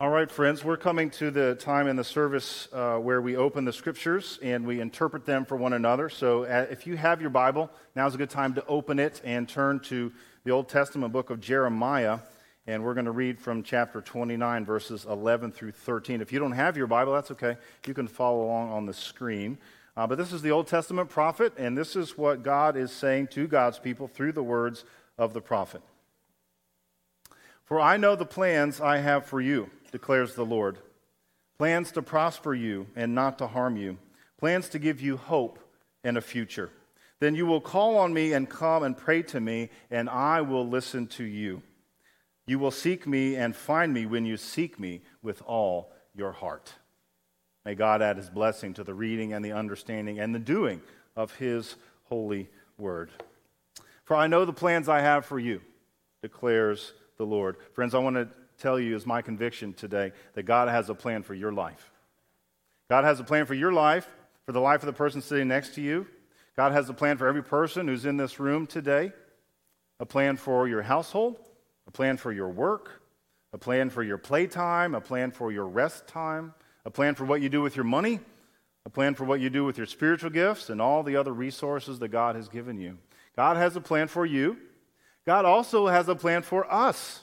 All right, friends, we're coming to the time in the service uh, where we open the scriptures and we interpret them for one another. So uh, if you have your Bible, now's a good time to open it and turn to the Old Testament book of Jeremiah. And we're going to read from chapter 29, verses 11 through 13. If you don't have your Bible, that's okay. You can follow along on the screen. Uh, but this is the Old Testament prophet, and this is what God is saying to God's people through the words of the prophet. For I know the plans I have for you declares the Lord. Plans to prosper you and not to harm you, plans to give you hope and a future. Then you will call on me and come and pray to me, and I will listen to you. You will seek me and find me when you seek me with all your heart. May God add his blessing to the reading and the understanding and the doing of his holy word. For I know the plans I have for you, declares the Lord. Friends, I want to tell you is my conviction today that God has a plan for your life. God has a plan for your life, for the life of the person sitting next to you. God has a plan for every person who's in this room today a plan for your household, a plan for your work, a plan for your playtime, a plan for your rest time, a plan for what you do with your money, a plan for what you do with your spiritual gifts, and all the other resources that God has given you. God has a plan for you. God also has a plan for us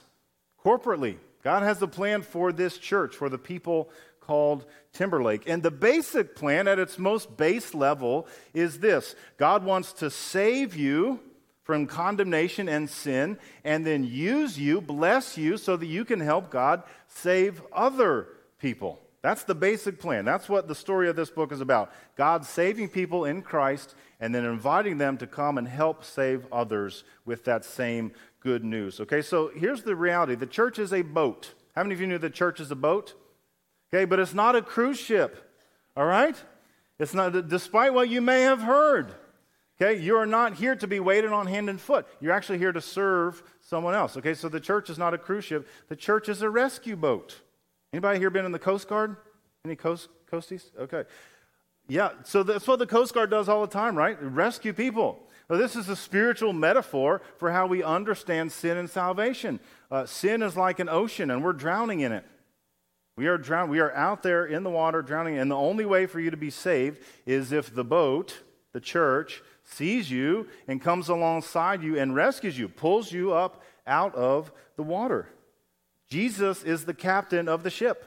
corporately. God has a plan for this church, for the people called Timberlake. And the basic plan, at its most base level, is this God wants to save you from condemnation and sin, and then use you, bless you, so that you can help God save other people. That's the basic plan. That's what the story of this book is about. God saving people in Christ and then inviting them to come and help save others with that same good news. Okay, so here's the reality the church is a boat. How many of you knew the church is a boat? Okay, but it's not a cruise ship. All right? It's not, despite what you may have heard. Okay, you are not here to be waited on hand and foot. You're actually here to serve someone else. Okay, so the church is not a cruise ship. The church is a rescue boat. Anybody here been in the Coast Guard? Any coast coasties? Okay. Yeah, so that's what the Coast Guard does all the time, right? Rescue people. Well, this is a spiritual metaphor for how we understand sin and salvation. Uh, sin is like an ocean, and we're drowning in it. We are drown- We are out there in the water drowning, and the only way for you to be saved is if the boat, the church, sees you and comes alongside you and rescues you, pulls you up out of the water. Jesus is the captain of the ship.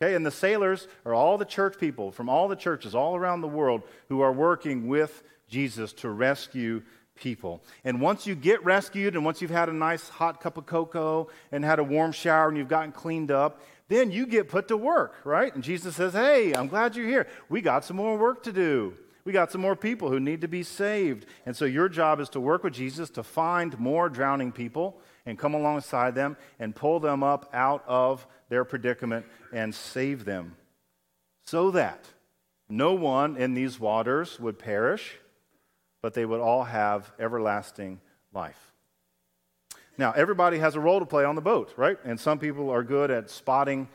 Okay, and the sailors are all the church people from all the churches all around the world who are working with Jesus to rescue people. And once you get rescued, and once you've had a nice hot cup of cocoa and had a warm shower and you've gotten cleaned up, then you get put to work, right? And Jesus says, Hey, I'm glad you're here. We got some more work to do. We got some more people who need to be saved. And so your job is to work with Jesus to find more drowning people and come alongside them and pull them up out of their predicament and save them so that no one in these waters would perish but they would all have everlasting life. Now, everybody has a role to play on the boat, right? And some people are good at spotting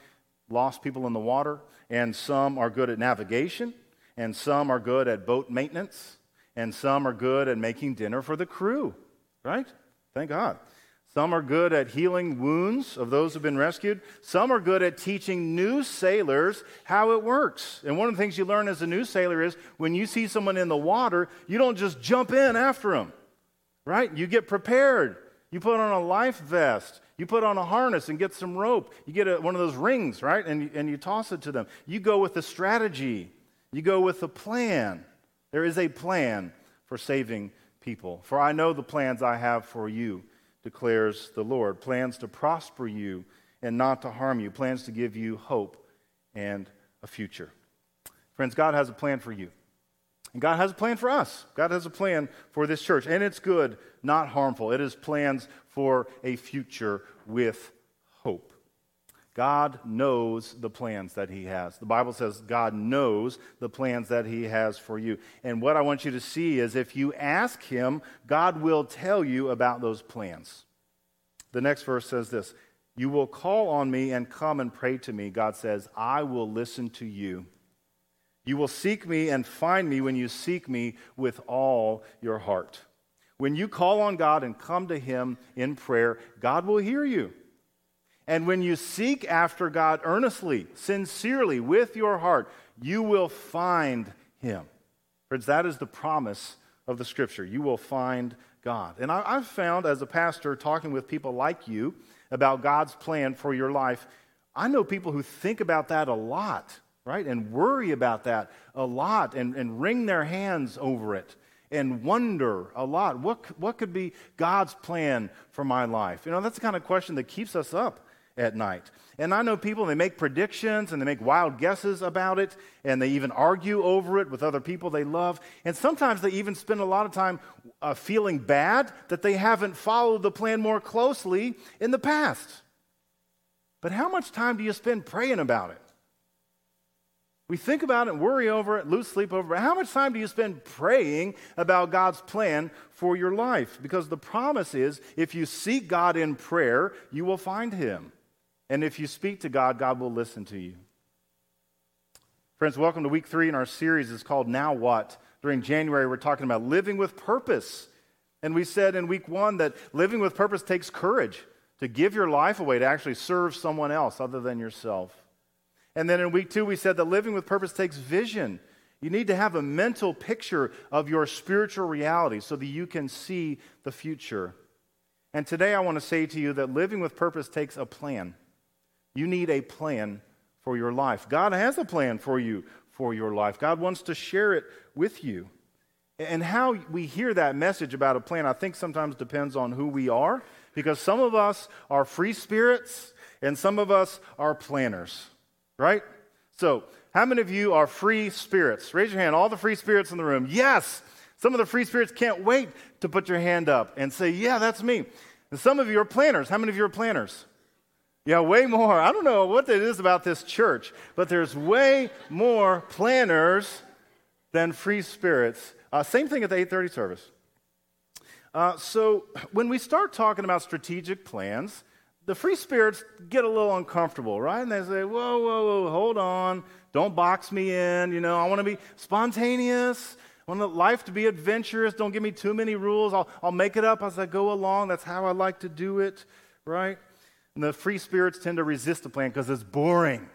lost people in the water, and some are good at navigation, and some are good at boat maintenance, and some are good at making dinner for the crew, right? Thank God. Some are good at healing wounds of those who've been rescued. Some are good at teaching new sailors how it works. And one of the things you learn as a new sailor is when you see someone in the water, you don't just jump in after them, right? You get prepared. You put on a life vest. You put on a harness and get some rope. You get a, one of those rings, right? And, and you toss it to them. You go with a strategy, you go with a plan. There is a plan for saving people. For I know the plans I have for you declares the Lord. Plans to prosper you and not to harm you, plans to give you hope and a future. Friends, God has a plan for you. And God has a plan for us. God has a plan for this church. And it's good, not harmful. It is plans for a future with. God knows the plans that He has. The Bible says God knows the plans that He has for you. And what I want you to see is if you ask Him, God will tell you about those plans. The next verse says this You will call on me and come and pray to me. God says, I will listen to you. You will seek me and find me when you seek me with all your heart. When you call on God and come to Him in prayer, God will hear you. And when you seek after God earnestly, sincerely, with your heart, you will find him. Friends, that is the promise of the scripture. You will find God. And I, have found as a pastor, talking with people like you about God's plan for your life, I know people who think about that a lot, right? And worry about that a lot and, and wring their hands over it and wonder a lot. What, what could be God's plan for my life? You know, that's the kind of question that keeps us up at night. And I know people, they make predictions and they make wild guesses about it, and they even argue over it with other people they love. And sometimes they even spend a lot of time uh, feeling bad that they haven't followed the plan more closely in the past. But how much time do you spend praying about it? We think about it, worry over it, lose sleep over it. How much time do you spend praying about God's plan for your life? Because the promise is if you seek God in prayer, you will find Him. And if you speak to God, God will listen to you. Friends, welcome to week three in our series. It's called Now What? During January, we're talking about living with purpose. And we said in week one that living with purpose takes courage to give your life away to actually serve someone else other than yourself. And then in week two, we said that living with purpose takes vision. You need to have a mental picture of your spiritual reality so that you can see the future. And today, I want to say to you that living with purpose takes a plan. You need a plan for your life. God has a plan for you for your life. God wants to share it with you. And how we hear that message about a plan, I think sometimes depends on who we are, because some of us are free spirits and some of us are planners, right? So, how many of you are free spirits? Raise your hand, all the free spirits in the room. Yes! Some of the free spirits can't wait to put your hand up and say, Yeah, that's me. And some of you are planners. How many of you are planners? Yeah, way more. I don't know what it is about this church, but there's way more planners than free spirits. Uh, same thing at the 8:30 service. Uh, so when we start talking about strategic plans, the free spirits get a little uncomfortable, right? And they say, "Whoa, whoa, whoa, hold on! Don't box me in. You know, I want to be spontaneous. I want life to be adventurous. Don't give me too many rules. I'll, I'll make it up as I go along. That's how I like to do it, right?" And the free spirits tend to resist the plan because it's boring.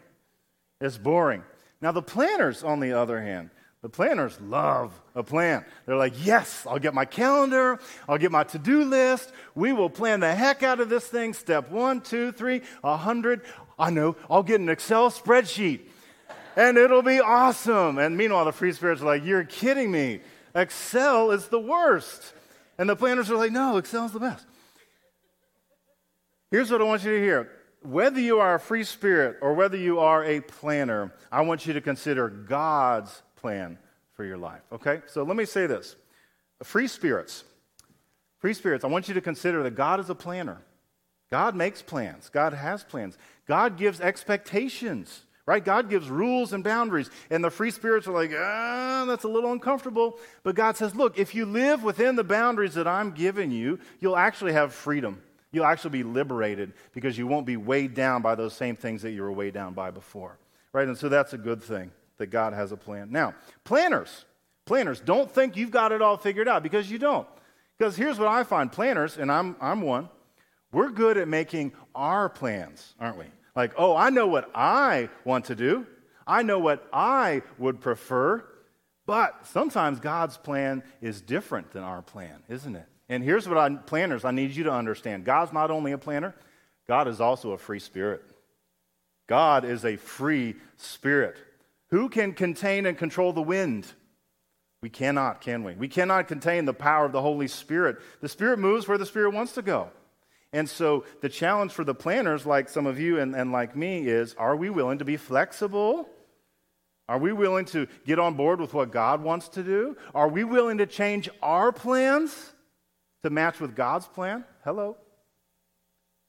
It's boring. Now, the planners, on the other hand, the planners love a plan. They're like, yes, I'll get my calendar, I'll get my to do list. We will plan the heck out of this thing. Step one, two, three, a hundred. I know, I'll get an Excel spreadsheet and it'll be awesome. And meanwhile, the free spirits are like, you're kidding me. Excel is the worst. And the planners are like, no, Excel's the best. Here's what I want you to hear. Whether you are a free spirit or whether you are a planner, I want you to consider God's plan for your life. Okay? So let me say this free spirits, free spirits, I want you to consider that God is a planner. God makes plans, God has plans, God gives expectations. Right? God gives rules and boundaries. And the free spirits are like, ah, that's a little uncomfortable. But God says, look, if you live within the boundaries that I'm giving you, you'll actually have freedom. You'll actually be liberated because you won't be weighed down by those same things that you were weighed down by before. Right? And so that's a good thing that God has a plan. Now, planners, planners, don't think you've got it all figured out because you don't. Because here's what I find planners, and I'm, I'm one, we're good at making our plans, aren't we? Like, oh, I know what I want to do, I know what I would prefer, but sometimes God's plan is different than our plan, isn't it? And here's what I, planners, I need you to understand God's not only a planner, God is also a free spirit. God is a free spirit. Who can contain and control the wind? We cannot, can we? We cannot contain the power of the Holy Spirit. The Spirit moves where the Spirit wants to go. And so the challenge for the planners, like some of you and, and like me, is are we willing to be flexible? Are we willing to get on board with what God wants to do? Are we willing to change our plans to match with God's plan? Hello.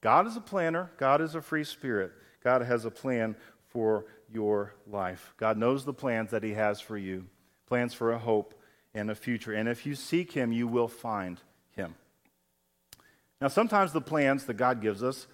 God is a planner, God is a free spirit. God has a plan for your life. God knows the plans that He has for you plans for a hope and a future. And if you seek Him, you will find Him. Now, sometimes the plans that God gives us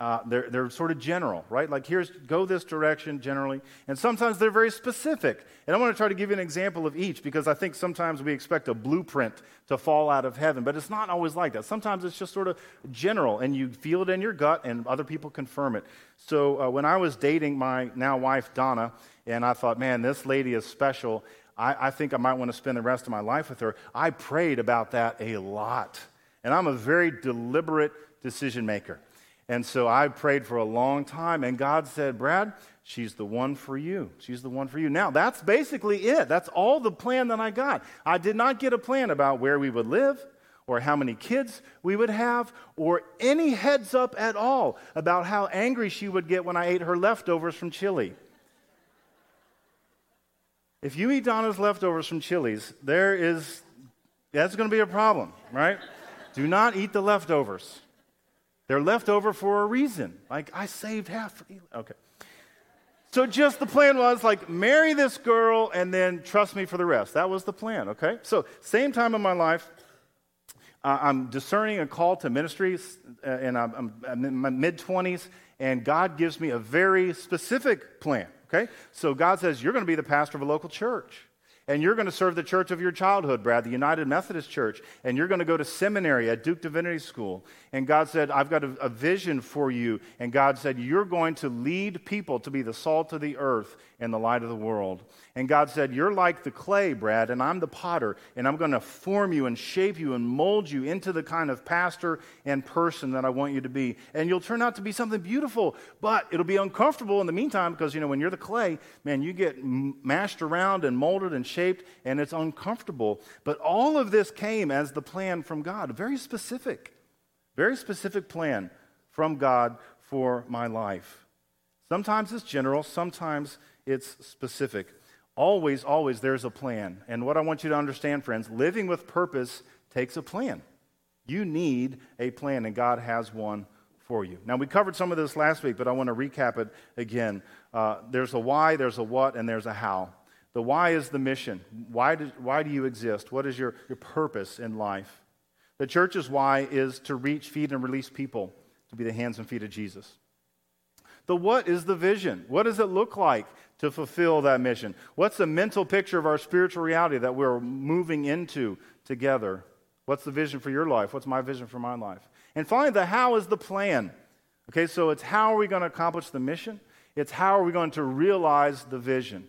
uh, they're, they're sort of general, right? Like, here's go this direction generally. And sometimes they're very specific. And I want to try to give you an example of each because I think sometimes we expect a blueprint to fall out of heaven, but it's not always like that. Sometimes it's just sort of general and you feel it in your gut and other people confirm it. So, uh, when I was dating my now wife, Donna, and I thought, man, this lady is special, I, I think I might want to spend the rest of my life with her, I prayed about that a lot. And I'm a very deliberate decision maker. And so I prayed for a long time, and God said, Brad, she's the one for you. She's the one for you. Now, that's basically it. That's all the plan that I got. I did not get a plan about where we would live or how many kids we would have or any heads up at all about how angry she would get when I ate her leftovers from Chili. If you eat Donna's leftovers from Chili's, there is, that's going to be a problem, right? Do not eat the leftovers. They're left over for a reason. Like, I saved half. Okay. So just the plan was like, marry this girl and then trust me for the rest. That was the plan, okay? So, same time in my life, uh, I'm discerning a call to ministry, uh, and I'm, I'm in my mid 20s, and God gives me a very specific plan, okay? So, God says, You're going to be the pastor of a local church and you're going to serve the church of your childhood, Brad, the United Methodist Church, and you're going to go to seminary at Duke Divinity School. And God said, I've got a, a, vision for you. And God said, You're going to lead people to be the salt of the earth and the light of the world. And God said, You're like the clay, Brad, and I'm the potter, and I'm going to form you and shape you and mold you into the kind of pastor and person that I want you to be. And you'll turn out to be something beautiful, but it'll be uncomfortable in the meantime because, you know, when you're the clay, man, you get mashed around and molded and shaped, and it's uncomfortable. But all of this came as the plan from God, very specific, very specific plan from God for my life. Sometimes it's general, sometimes it's specific. Always, always, there's a plan. And what I want you to understand, friends, living with purpose takes a plan. You need a plan, and God has one for you. Now, we covered some of this last week, but I want to recap it again. Uh, there's a why, there's a what, and there's a how. The why is the mission. Why do, why do you exist? What is your, your purpose in life? The church's why is to reach, feed, and release people to be the hands and feet of Jesus. The what is the vision? What does it look like to fulfill that mission? What's the mental picture of our spiritual reality that we're moving into together? What's the vision for your life? What's my vision for my life? And finally, the how is the plan. Okay, so it's how are we going to accomplish the mission? It's how are we going to realize the vision?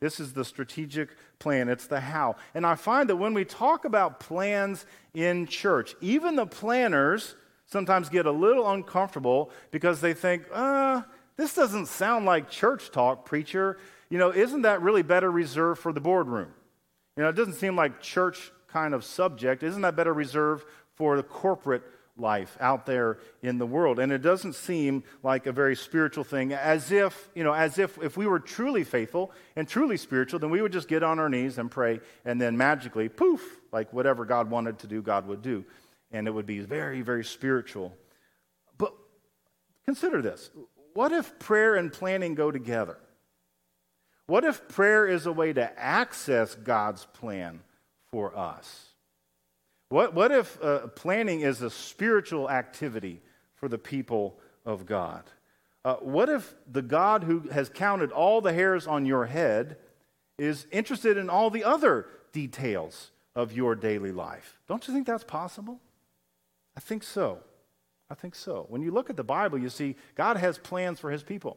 This is the strategic plan. It's the how. And I find that when we talk about plans in church, even the planners sometimes get a little uncomfortable because they think, uh, this doesn't sound like church talk, preacher. You know, isn't that really better reserved for the boardroom? You know, it doesn't seem like church kind of subject. Isn't that better reserved for the corporate life out there in the world? And it doesn't seem like a very spiritual thing, as if, you know, as if if we were truly faithful and truly spiritual, then we would just get on our knees and pray, and then magically, poof, like whatever God wanted to do, God would do. And it would be very, very spiritual. But consider this what if prayer and planning go together? What if prayer is a way to access God's plan for us? What, what if uh, planning is a spiritual activity for the people of God? Uh, what if the God who has counted all the hairs on your head is interested in all the other details of your daily life? Don't you think that's possible? I think so. I think so. When you look at the Bible, you see God has plans for his people.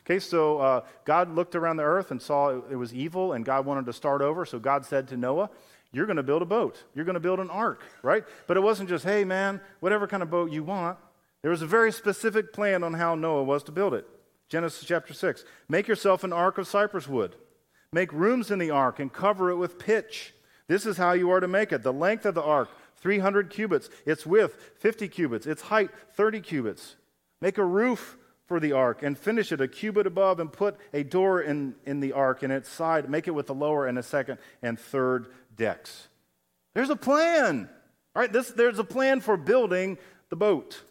Okay, so uh, God looked around the earth and saw it, was evil, and God wanted to start over. So God said to Noah, You're going to build a boat. You're going to build an ark, right? But it wasn't just, Hey, man, whatever kind of boat you want. There was a very specific plan on how Noah was to build it. Genesis chapter 6. Make yourself an ark of cypress wood. Make rooms in the ark and cover it with pitch. This is how you are to make it. The length of the ark 300 cubits. Its width, 50 cubits. Its height, 30 cubits. Make a roof for the ark and finish it a cubit above and put a door in, in the ark in its side. Make it with the lower and a second and third decks. There's a plan. All right, this, there's a plan for building the boat.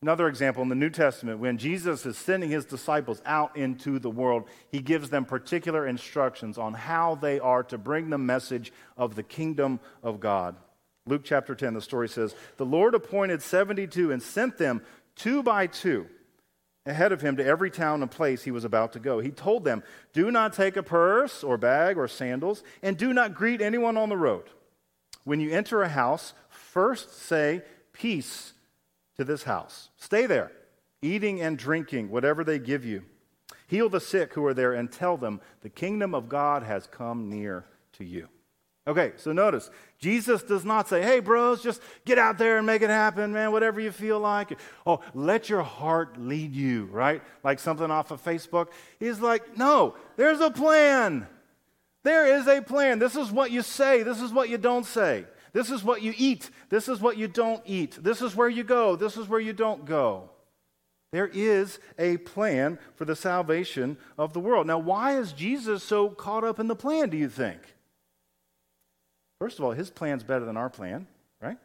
Another example in the New Testament, when Jesus is sending his disciples out into the world, he gives them particular instructions on how they are to bring the message of the kingdom of God. Luke chapter 10, the story says, The Lord appointed 72 and sent them two by two ahead of him to every town and place he was about to go. He told them, Do not take a purse or bag or sandals, and do not greet anyone on the road. When you enter a house, first say, Peace to this house. Stay there, eating and drinking whatever they give you. Heal the sick who are there and tell them, The kingdom of God has come near to you. Okay, so notice, Jesus does not say, hey, bros, just get out there and make it happen, man, whatever you feel like. Oh, let your heart lead you, right? Like something off of Facebook. He's like, no, there's a plan. There is a plan. This is what you say, this is what you don't say. This is what you eat, this is what you don't eat. This is where you go, this is where you don't go. There is a plan for the salvation of the world. Now, why is Jesus so caught up in the plan, do you think? First of all, his plan's better than our plan, right?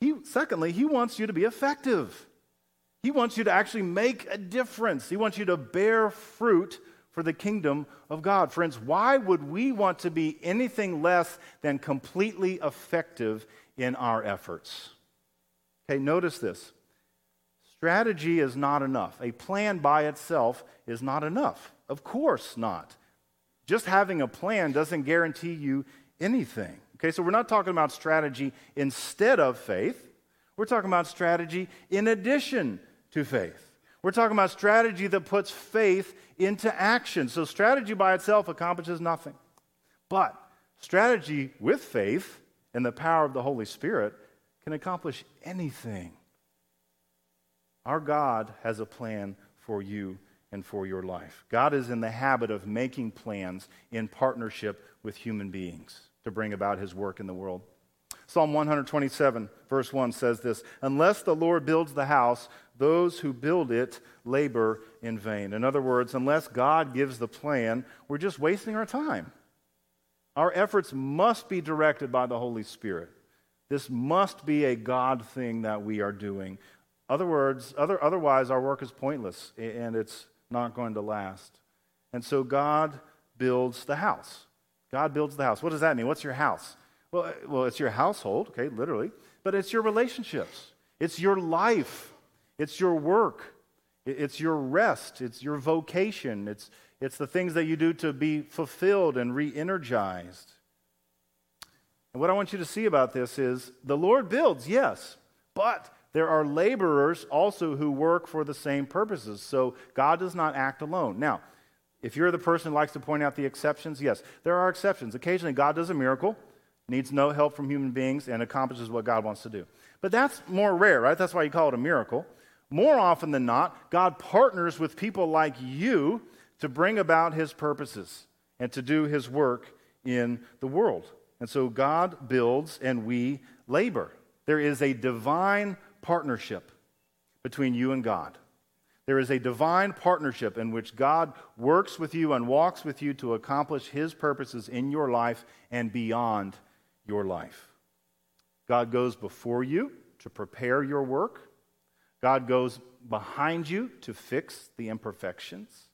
He, secondly, he wants you to be effective. He wants you to actually make a difference. He wants you to bear fruit for the kingdom of God. Friends, why would we want to be anything less than completely effective in our efforts? Okay, notice this. Strategy is not enough. A plan by itself is not enough. Of course not. Just having a plan doesn't guarantee you anything. Okay, so we're not talking about strategy instead of faith. We're talking about strategy in addition to faith. We're talking about strategy that puts faith into action. So strategy by itself accomplishes nothing. But strategy with faith and the power of the Holy Spirit can accomplish anything. Our God has a plan for you and for your life. God is in the habit of making plans in partnership with human beings to bring about his work in the world. Psalm 127, verse 1 says this Unless the Lord builds the house, those who build it labor in vain. In other words, unless God gives the plan, we're just wasting our time. Our efforts must be directed by the Holy Spirit. This must be a God thing that we are doing. Other words, other, otherwise, our work is pointless and it's not going to last. And so God builds the house. God builds the house. What does that mean? What's your house? Well, uh, well, it's your household, okay, literally, but it's your relationships. It's your life. It's your work. It's your rest. It's your vocation. It's, it's the things that you do to be fulfilled and re energized. And what I want you to see about this is the Lord builds, yes, but there are laborers also who work for the same purposes. So God does not act alone. Now, if you're the person who likes to point out the exceptions, yes, there are exceptions. Occasionally, God does a miracle, needs no help from human beings, and accomplishes what God wants to do. But that's more rare, right? That's why you call it a miracle. More often than not, God partners with people like you to bring about his purposes and to do his work in the world. And so God builds and we labor. There is a divine partnership between you and God. There is a divine partnership in which God works with you and walks with you to accomplish his purposes in your life and beyond your life. God goes before you to prepare your work. God goes behind you to fix the imperfections.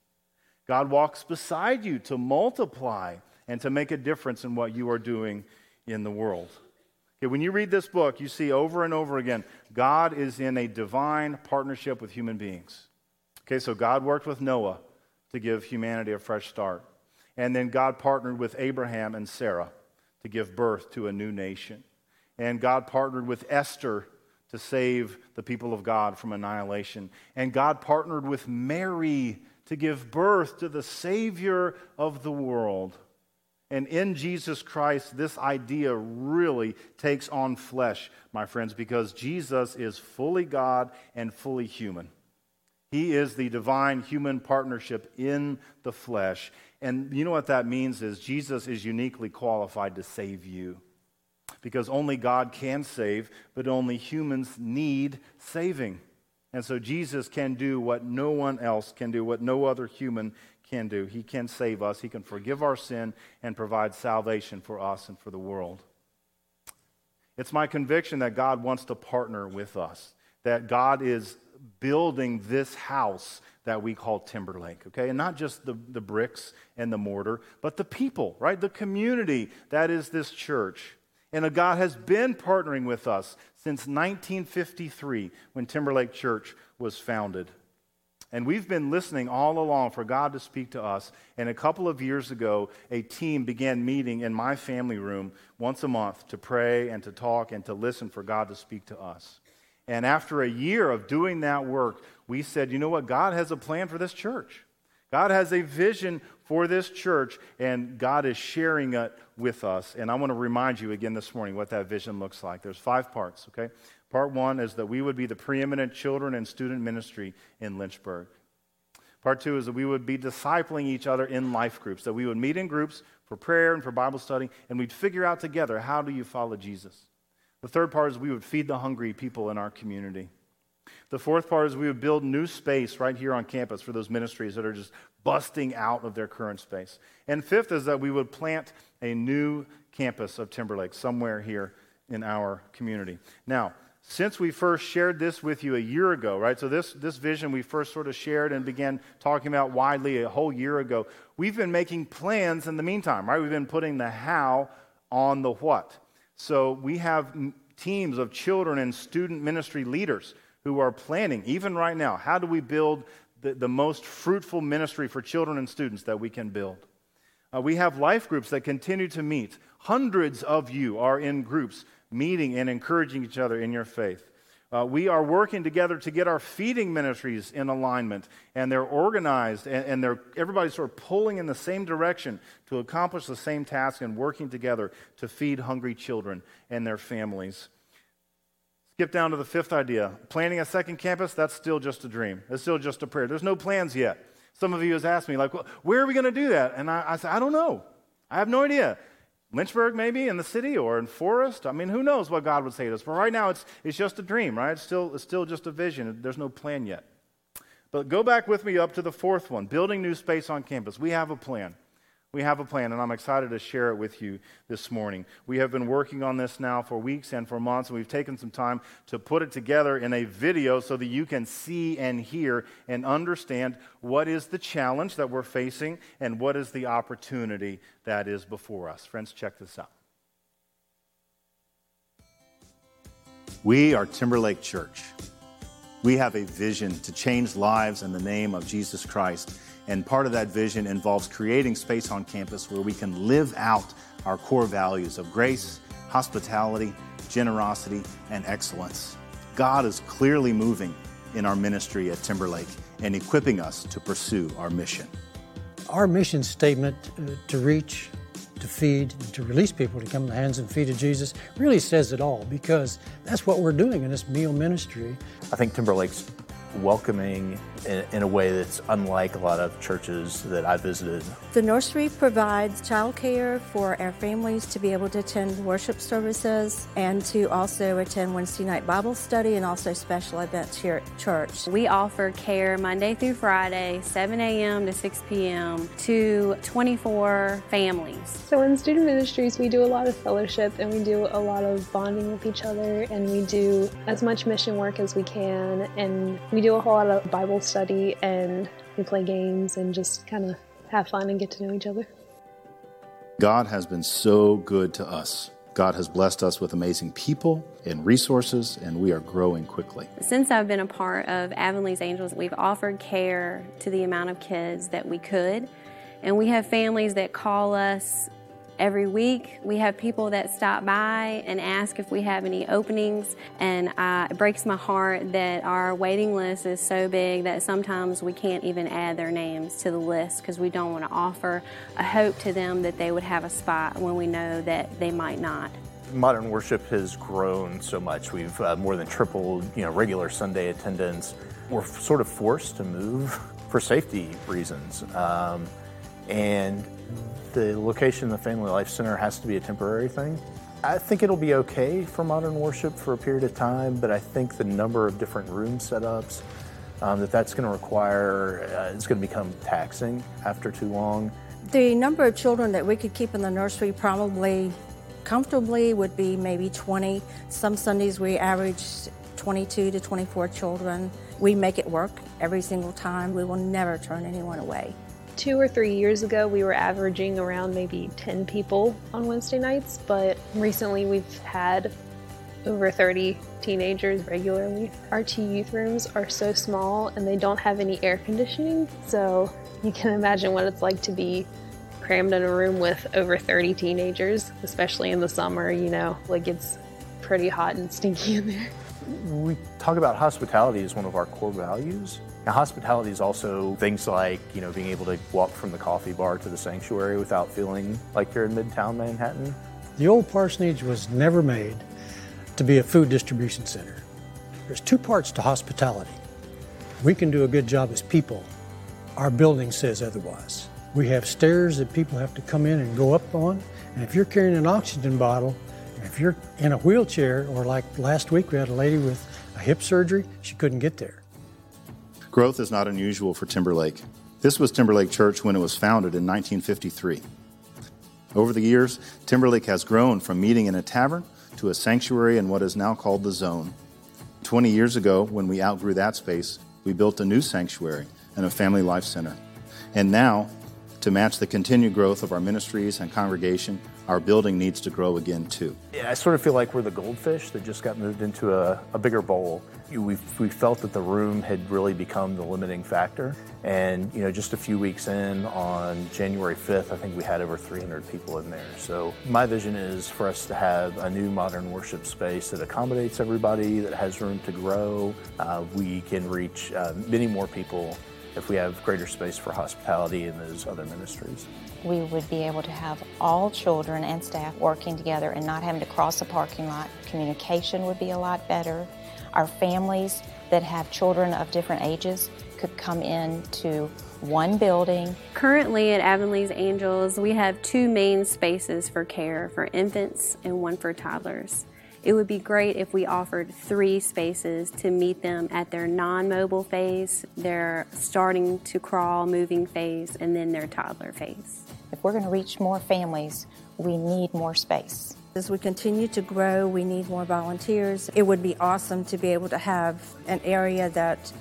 God walks beside you to multiply and to make a difference in what you are doing in the world. Okay, when you read this book, you see over and over again God is in a divine partnership with human beings. Okay, so God worked with Noah to give humanity a fresh start. And then God partnered with Abraham and Sarah to give birth to a new nation. And God partnered with Esther to save the people of God from annihilation. And God partnered with Mary to give birth to the Savior of the world. And in Jesus Christ, this idea really takes on flesh, my friends, because Jesus is fully God and fully human. He is the divine human partnership in the flesh. And you know what that means is Jesus is uniquely qualified to save you. Because only God can save, but only humans need saving. And so Jesus can do what no one else can do, what no other human can do. He can save us, He can forgive our sin, and provide salvation for us and for the world. It's my conviction that God wants to partner with us, that God is building this house that we call Timberlake, okay? And not just the, the bricks and the mortar, but the people, right? The community that is this church. And God has been partnering with us since 1953 when Timberlake Church was founded. And we've been listening all along for God to speak to us. And a couple of years ago, a team began meeting in my family room once a month to pray and to talk and to listen for God to speak to us. And after a year of doing that work, we said, you know what? God has a plan for this church. God has a vision for this church, and God is sharing it with us. And I want to remind you again this morning what that vision looks like. There's five parts, okay? Part one is that we would be the preeminent children and student ministry in Lynchburg. Part two is that we would be discipling each other in life groups, that we would meet in groups for prayer and for Bible study, and we'd figure out together how do you follow Jesus. The third part is we would feed the hungry people in our community. The fourth part is we would build new space right here on campus for those ministries that are just busting out of their current space. And fifth is that we would plant a new campus of Timberlake somewhere here in our community. Now, since we first shared this with you a year ago, right? So, this, this vision we first sort of shared and began talking about widely a whole year ago. We've been making plans in the meantime, right? We've been putting the how on the what. So, we have teams of children and student ministry leaders who are planning, even right now, how do we build the, the most fruitful ministry for children and students that we can build? Uh, we have life groups that continue to meet. Hundreds of you are in groups meeting and encouraging each other in your faith. Uh, we are working together to get our feeding ministries in alignment, and they're organized, and, and they're, everybody's sort of pulling in the same direction to accomplish the same task and working together to feed hungry children and their families. Skip down to the fifth idea. Planning a second campus, that's still just a dream. It's still just a prayer. There's no plans yet. Some of you has asked me, like, well, where are we going to do that? And I, I said, I don't know. I have no idea. Lynchburg, maybe in the city or in Forest. I mean, who knows what God would say to us? But right now, it's, it's just a dream, right? It's still, it's still just a vision. There's no plan yet. But go back with me up to the fourth one building new space on campus. We have a plan. We have a plan, and I'm excited to share it with you this morning. We have been working on this now for weeks and for months, and we've taken some time to put it together in a video so that you can see and hear and understand what is the challenge that we're facing and what is the opportunity that is before us. Friends, check this out. We are Timberlake Church. We have a vision to change lives in the name of Jesus Christ and part of that vision involves creating space on campus where we can live out our core values of grace, hospitality, generosity, and excellence. God is clearly moving in our ministry at Timberlake and equipping us to pursue our mission. Our mission statement uh, to reach, to feed, to release people to come to the hands and feet of Jesus really says it all because that's what we're doing in this meal ministry. I think Timberlake's welcoming in, in, a way that's unlike a lot of churches that I visited. The nursery provides childcare for our families to be able to attend worship services and to also attend Wednesday night Bible study and also special events here at church. We offer care Monday through Friday, 7 a.m. to 6 p.m. to 24 families. So in student ministries, we do a lot of fellowship and we do a lot of bonding with each other and we do as much mission work as we can and we do a whole lot of Bible study and we play games and just kind of have fun and get to know each other. God has been so good to us. God has blessed us with amazing people and resources, and we are growing quickly. Since I've been a part of Avonlea's Angels, we've offered care to the amount of kids that we could. And we have families that call us Every week, we have people that stop by and ask if we have any openings, and it breaks my heart that our waiting list is so big that sometimes we can't even add their names to the list because we don't want to offer a hope to them that they would have a spot when we know that they might not. Modern worship has grown so much. We've uh, more than tripled, you know, regular Sunday attendance. We're sort of forced to move for safety reasons, um, and the location of the Family Life Center has to be a temporary thing. I think it'll be okay for modern worship for a period of time, but I think the number of different room setups um, that that's going to require uh, is going to become taxing after too long. The number of children that we could keep in the nursery probably comfortably would be maybe 20. Some Sundays we average 22 to 24 children. We make it work every single time. We will never turn anyone away. Two or three years ago, we were averaging around maybe 10 people on Wednesday nights, but recently we've had over 30 teenagers regularly. Our two youth rooms are so small and they don't have any air conditioning, so you can imagine what it's like to be crammed in a room with over 30 teenagers, especially in the summer, you know, like it's pretty hot and stinky in there. We talk about hospitality as one of our core values. Now, hospitality is also things like, you know, being able to walk from the coffee bar to the sanctuary without feeling like you're in Midtown Manhattan. The old parsonage was never made to be a food distribution center. There's two parts to hospitality. We can do a good job as people. Our building says otherwise. We have stairs that people have to come in and go up on. And if you're carrying an oxygen bottle, if you're in a wheelchair, or like last week, we had a lady with a hip surgery, she couldn't get there. Growth is not unusual for Timberlake. This was Timberlake Church when it was founded in 1953. Over the years, Timberlake has grown from meeting in a tavern to a sanctuary in what is now called the Zone. 20 years ago, when we outgrew that space, we built a new sanctuary and a family life center. And now, to match the continued growth of our ministries and congregation, our building needs to grow again too. Yeah, I sort of feel like we're the goldfish that just got moved into a, a bigger bowl we we felt that the room had really become the limiting factor. And you know, just a few weeks in, on January 5th, I think we had over 300 people in there. So my vision is for us to have a new modern worship space that accommodates everybody, that has room to grow. Uh, we can reach uh, many more people if we have greater space for hospitality and those other ministries. We would be able to have all children and staff working together and not having to cross a parking lot. Communication would be a lot better. Our families that have children of different ages could come into one building. Currently at Avonlea's Angels, we have two main spaces for care for infants and one for toddlers. It would be great if we offered three spaces to meet them at their non mobile phase, their starting to crawl, moving phase, and then their toddler phase. If we're going to reach more families, we need more space. As we continue to grow, we need more volunteers. It would be awesome to be able to have an area that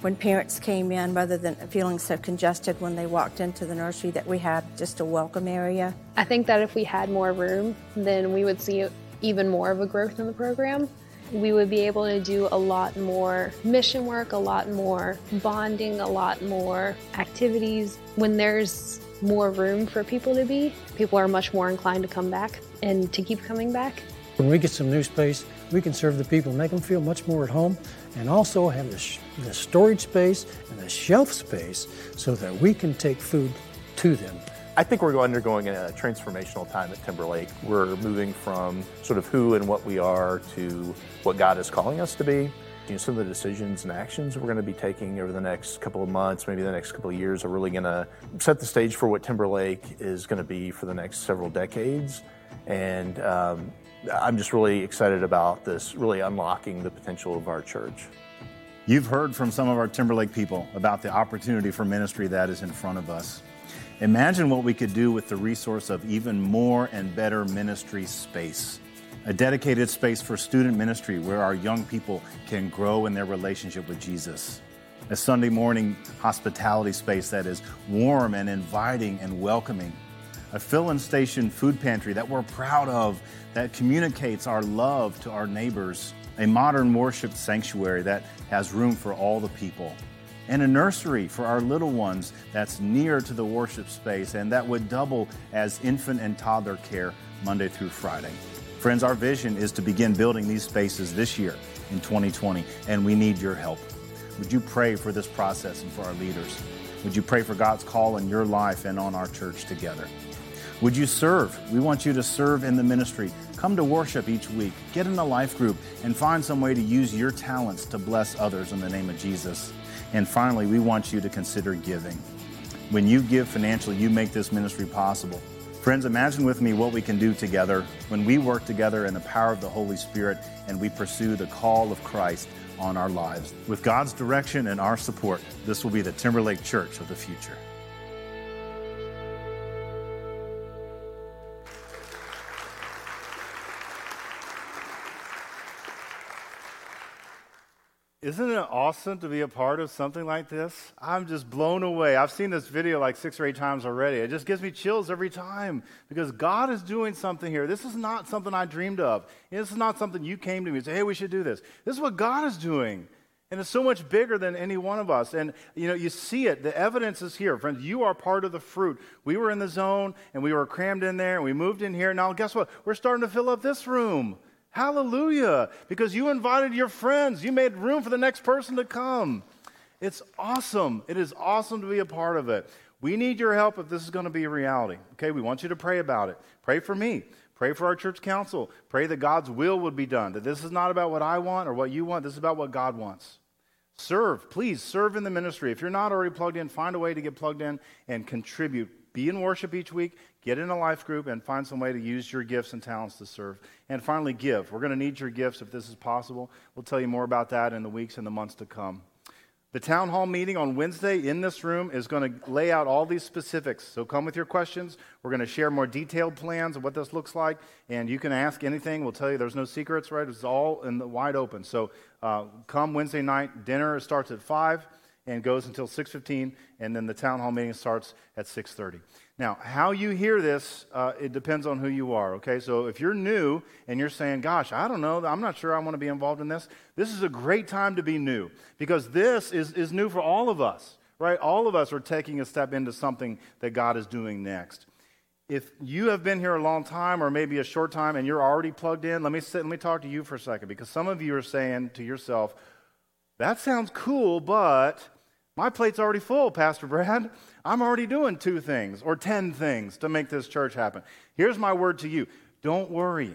when parents came in, rather than feeling so congested when they walked into the nursery, that we had just a welcome area. I think that if we had more room, then we would see even more of a growth in the program. We would be able to do a lot more mission work, a lot more bonding, a lot more activities. When there's more room for people to be, people are much more inclined to come back and to keep coming back. When we get some new space, we can serve the people, make them feel much more at home, and also have the, sh- the storage space and the shelf space so that we can take food to them. I think we're undergoing a transformational time at Timberlake. We're moving from sort of who and what we are to what God is calling us to be. You know, some of the decisions and actions we're going to be taking over the next couple of months, maybe the next couple of years, are really going to set the stage for what Timberlake is going to be for the next several decades. And um, I'm just really excited about this, really unlocking the potential of our church. You've heard from some of our Timberlake people about the opportunity for ministry that is in front of us. Imagine what we could do with the resource of even more and better ministry space a dedicated space for student ministry where our young people can grow in their relationship with Jesus. A Sunday morning hospitality space that is warm and inviting and welcoming. A fill in station food pantry that we're proud of, that communicates our love to our neighbors. A modern worship sanctuary that has room for all the people. And a nursery for our little ones that's near to the worship space and that would double as infant and toddler care Monday through Friday. Friends, our vision is to begin building these spaces this year in 2020, and we need your help. Would you pray for this process and for our leaders? Would you pray for God's call in your life and on our church together? Would you serve? We want you to serve in the ministry. Come to worship each week, get in a life group, and find some way to use your talents to bless others in the name of Jesus. And finally, we want you to consider giving. When you give financially, you make this ministry possible. Friends, imagine with me what we can do together when we work together in the power of the Holy Spirit and we pursue the call of Christ on our lives. With God's direction and our support, this will be the Timberlake Church of the future. Isn't it awesome to be a part of something like this? I'm just blown away. I've seen this video like six or eight times already. It just gives me chills every time because God is doing something here. This is not something I dreamed of. This is not something you came to me and said, hey, we should do this. This is what God is doing. And it's so much bigger than any one of us. And you know, you see it. The evidence is here. Friends, you are part of the fruit. We were in the zone and we were crammed in there and we moved in here. Now, guess what? We're starting to fill up this room. Hallelujah. Because you invited your friends. You made room for the next person to come. It's awesome. It is awesome to be a part of it. We need your help if this is going to be a reality. Okay, we want you to pray about it. Pray for me. Pray for our church council. Pray that God's will would be done. That this is not about what I want or what you want. This is about what God wants. Serve. Please serve in the ministry. If you're not already plugged in, find a way to get plugged in and contribute. Be in worship each week, get in a life group, and find some way to use your gifts and talents to serve. And finally, give. We're going to need your gifts if this is possible. We'll tell you more about that in the weeks and the months to come. The town hall meeting on Wednesday in this room is going to lay out all these specifics. So come with your questions. We're going to share more detailed plans of what this looks like, and you can ask anything. We'll tell you there's no secrets, right? It's all in the wide open. So uh, come Wednesday night. Dinner starts at five and goes until 6:15, and then the town hall meeting starts at 6:30. Now, how you hear this, uh, it depends on who you are, okay? So if you're new and you're saying, gosh, I don't know, I'm not sure I want to be involved in this, this is a great time to be new because this is, is new for all of us, right? All of us are taking a step into something that God is doing next. If you have been here a long time or maybe a short time and you're already plugged in, let me sit, let me talk to you for a second because some of you are saying to yourself, that sounds cool, but my plate's already full, Pastor Brad. I'm already doing two things or 10 things to make this church happen. Here's my word to you don't worry.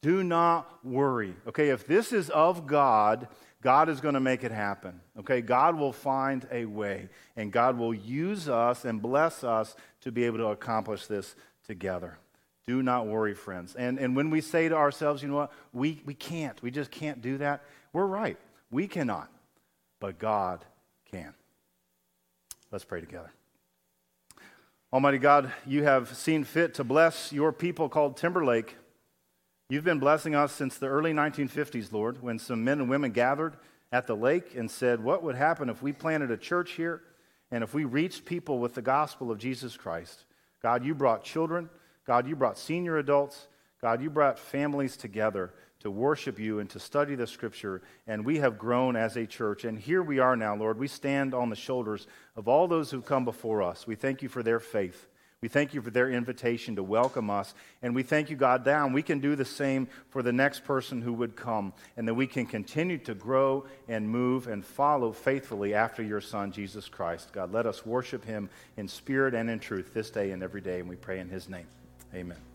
Do not worry. Okay, if this is of God, God is going to make it happen. Okay, God will find a way, and God will use us and bless us to be able to accomplish this together. Do not worry, friends. And, and when we say to ourselves, you know what, we, we can't, we just can't do that, we're right. We cannot, but God can. Let's pray together. Almighty God, you have seen fit to bless your people called Timberlake. You've been blessing us since the early 1950s, Lord, when some men and women gathered at the lake and said, What would happen if we planted a church here and if we reached people with the gospel of Jesus Christ? God, you brought children. God, you brought senior adults. God, you brought families together to worship you and to study the scripture. And we have grown as a church. And here we are now, Lord. We stand on the shoulders of all those who come before us. We thank you for their faith. We thank you for their invitation to welcome us. And we thank you, God, down. We can do the same for the next person who would come. And that we can continue to grow and move and follow faithfully after your Son, Jesus Christ. God, let us worship him in spirit and in truth this day and every day. And we pray in his name. Amen.